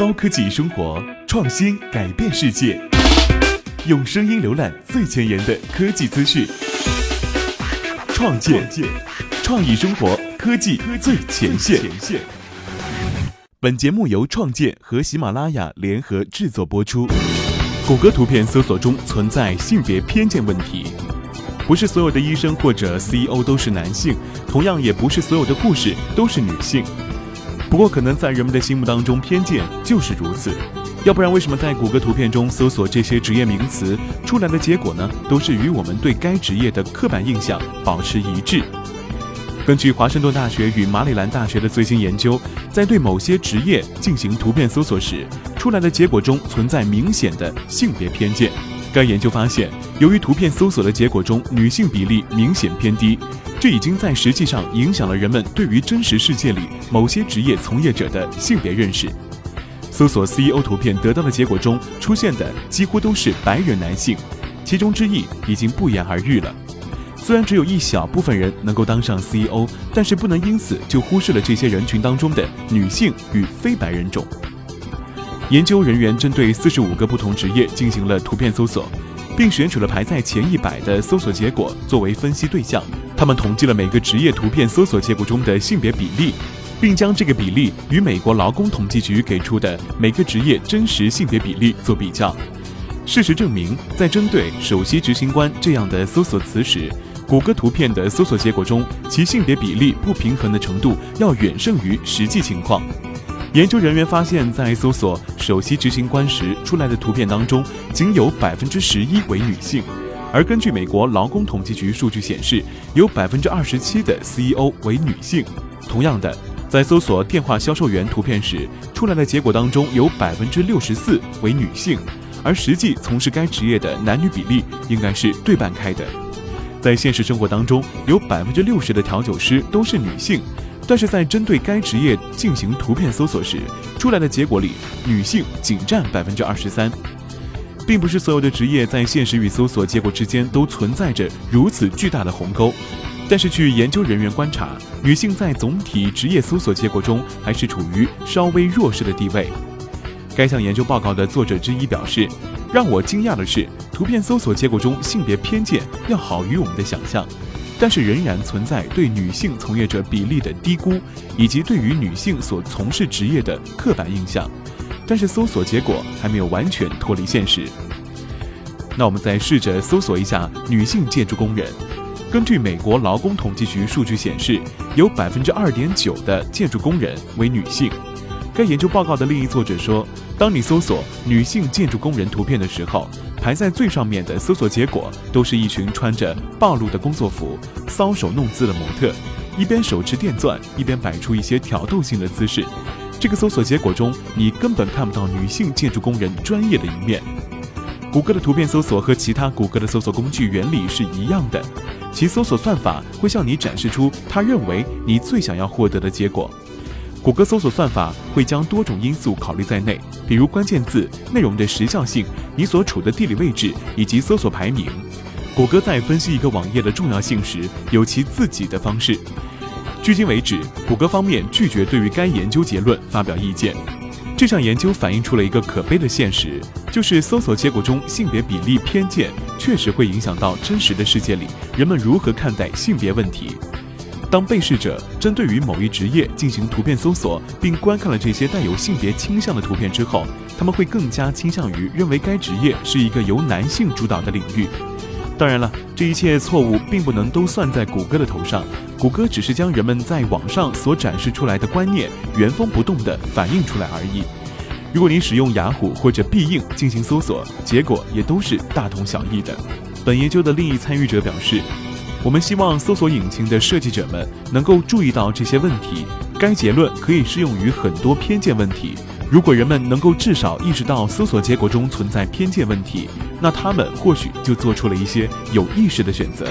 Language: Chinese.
高科技生活，创新改变世界。用声音浏览最前沿的科技资讯，创建创意生活科技最前线。本节目由创建和喜马拉雅联合制作播出。谷歌图片搜索中存在性别偏见问题，不是所有的医生或者 CEO 都是男性，同样也不是所有的护士都是女性。不过，可能在人们的心目当中，偏见就是如此。要不然，为什么在谷歌图片中搜索这些职业名词出来的结果呢，都是与我们对该职业的刻板印象保持一致？根据华盛顿大学与马里兰大学的最新研究，在对某些职业进行图片搜索时，出来的结果中存在明显的性别偏见。该研究发现，由于图片搜索的结果中女性比例明显偏低。这已经在实际上影响了人们对于真实世界里某些职业从业者的性别认识。搜索 CEO 图片得到的结果中出现的几乎都是白人男性，其中之一已经不言而喻了。虽然只有一小部分人能够当上 CEO，但是不能因此就忽视了这些人群当中的女性与非白人种。研究人员针对四十五个不同职业进行了图片搜索，并选取了排在前一百的搜索结果作为分析对象。他们统计了每个职业图片搜索结果中的性别比例，并将这个比例与美国劳工统计局给出的每个职业真实性别比例做比较。事实证明，在针对“首席执行官”这样的搜索词时，谷歌图片的搜索结果中其性别比例不平衡的程度要远胜于实际情况。研究人员发现，在搜索“首席执行官”时出来的图片当中，仅有百分之十一为女性。而根据美国劳工统计局数据显示，有百分之二十七的 CEO 为女性。同样的，在搜索电话销售员图片时，出来的结果当中有百分之六十四为女性，而实际从事该职业的男女比例应该是对半开的。在现实生活当中，有百分之六十的调酒师都是女性，但是在针对该职业进行图片搜索时，出来的结果里，女性仅占百分之二十三。并不是所有的职业在现实与搜索结果之间都存在着如此巨大的鸿沟，但是据研究人员观察，女性在总体职业搜索结果中还是处于稍微弱势的地位。该项研究报告的作者之一表示：“让我惊讶的是，图片搜索结果中性别偏见要好于我们的想象，但是仍然存在对女性从业者比例的低估，以及对于女性所从事职业的刻板印象。”但是搜索结果还没有完全脱离现实。那我们再试着搜索一下女性建筑工人。根据美国劳工统计局数据显示，有百分之二点九的建筑工人为女性。该研究报告的另一作者说，当你搜索女性建筑工人图片的时候，排在最上面的搜索结果都是一群穿着暴露的工作服、搔首弄姿的模特，一边手持电钻，一边摆出一些挑逗性的姿势。这个搜索结果中，你根本看不到女性建筑工人专业的一面。谷歌的图片搜索和其他谷歌的搜索工具原理是一样的，其搜索算法会向你展示出他认为你最想要获得的结果。谷歌搜索算法会将多种因素考虑在内，比如关键字、内容的时效性、你所处的地理位置以及搜索排名。谷歌在分析一个网页的重要性时，有其自己的方式。至今为止，谷歌方面拒绝对于该研究结论发表意见。这项研究反映出了一个可悲的现实，就是搜索结果中性别比例偏见确实会影响到真实的世界里人们如何看待性别问题。当被试者针对于某一职业进行图片搜索，并观看了这些带有性别倾向的图片之后，他们会更加倾向于认为该职业是一个由男性主导的领域。当然了，这一切错误并不能都算在谷歌的头上。谷歌只是将人们在网上所展示出来的观念原封不动地反映出来而已。如果你使用雅虎或者必应进行搜索，结果也都是大同小异的。本研究的另一参与者表示：“我们希望搜索引擎的设计者们能够注意到这些问题。该结论可以适用于很多偏见问题。如果人们能够至少意识到搜索结果中存在偏见问题。”那他们或许就做出了一些有意识的选择。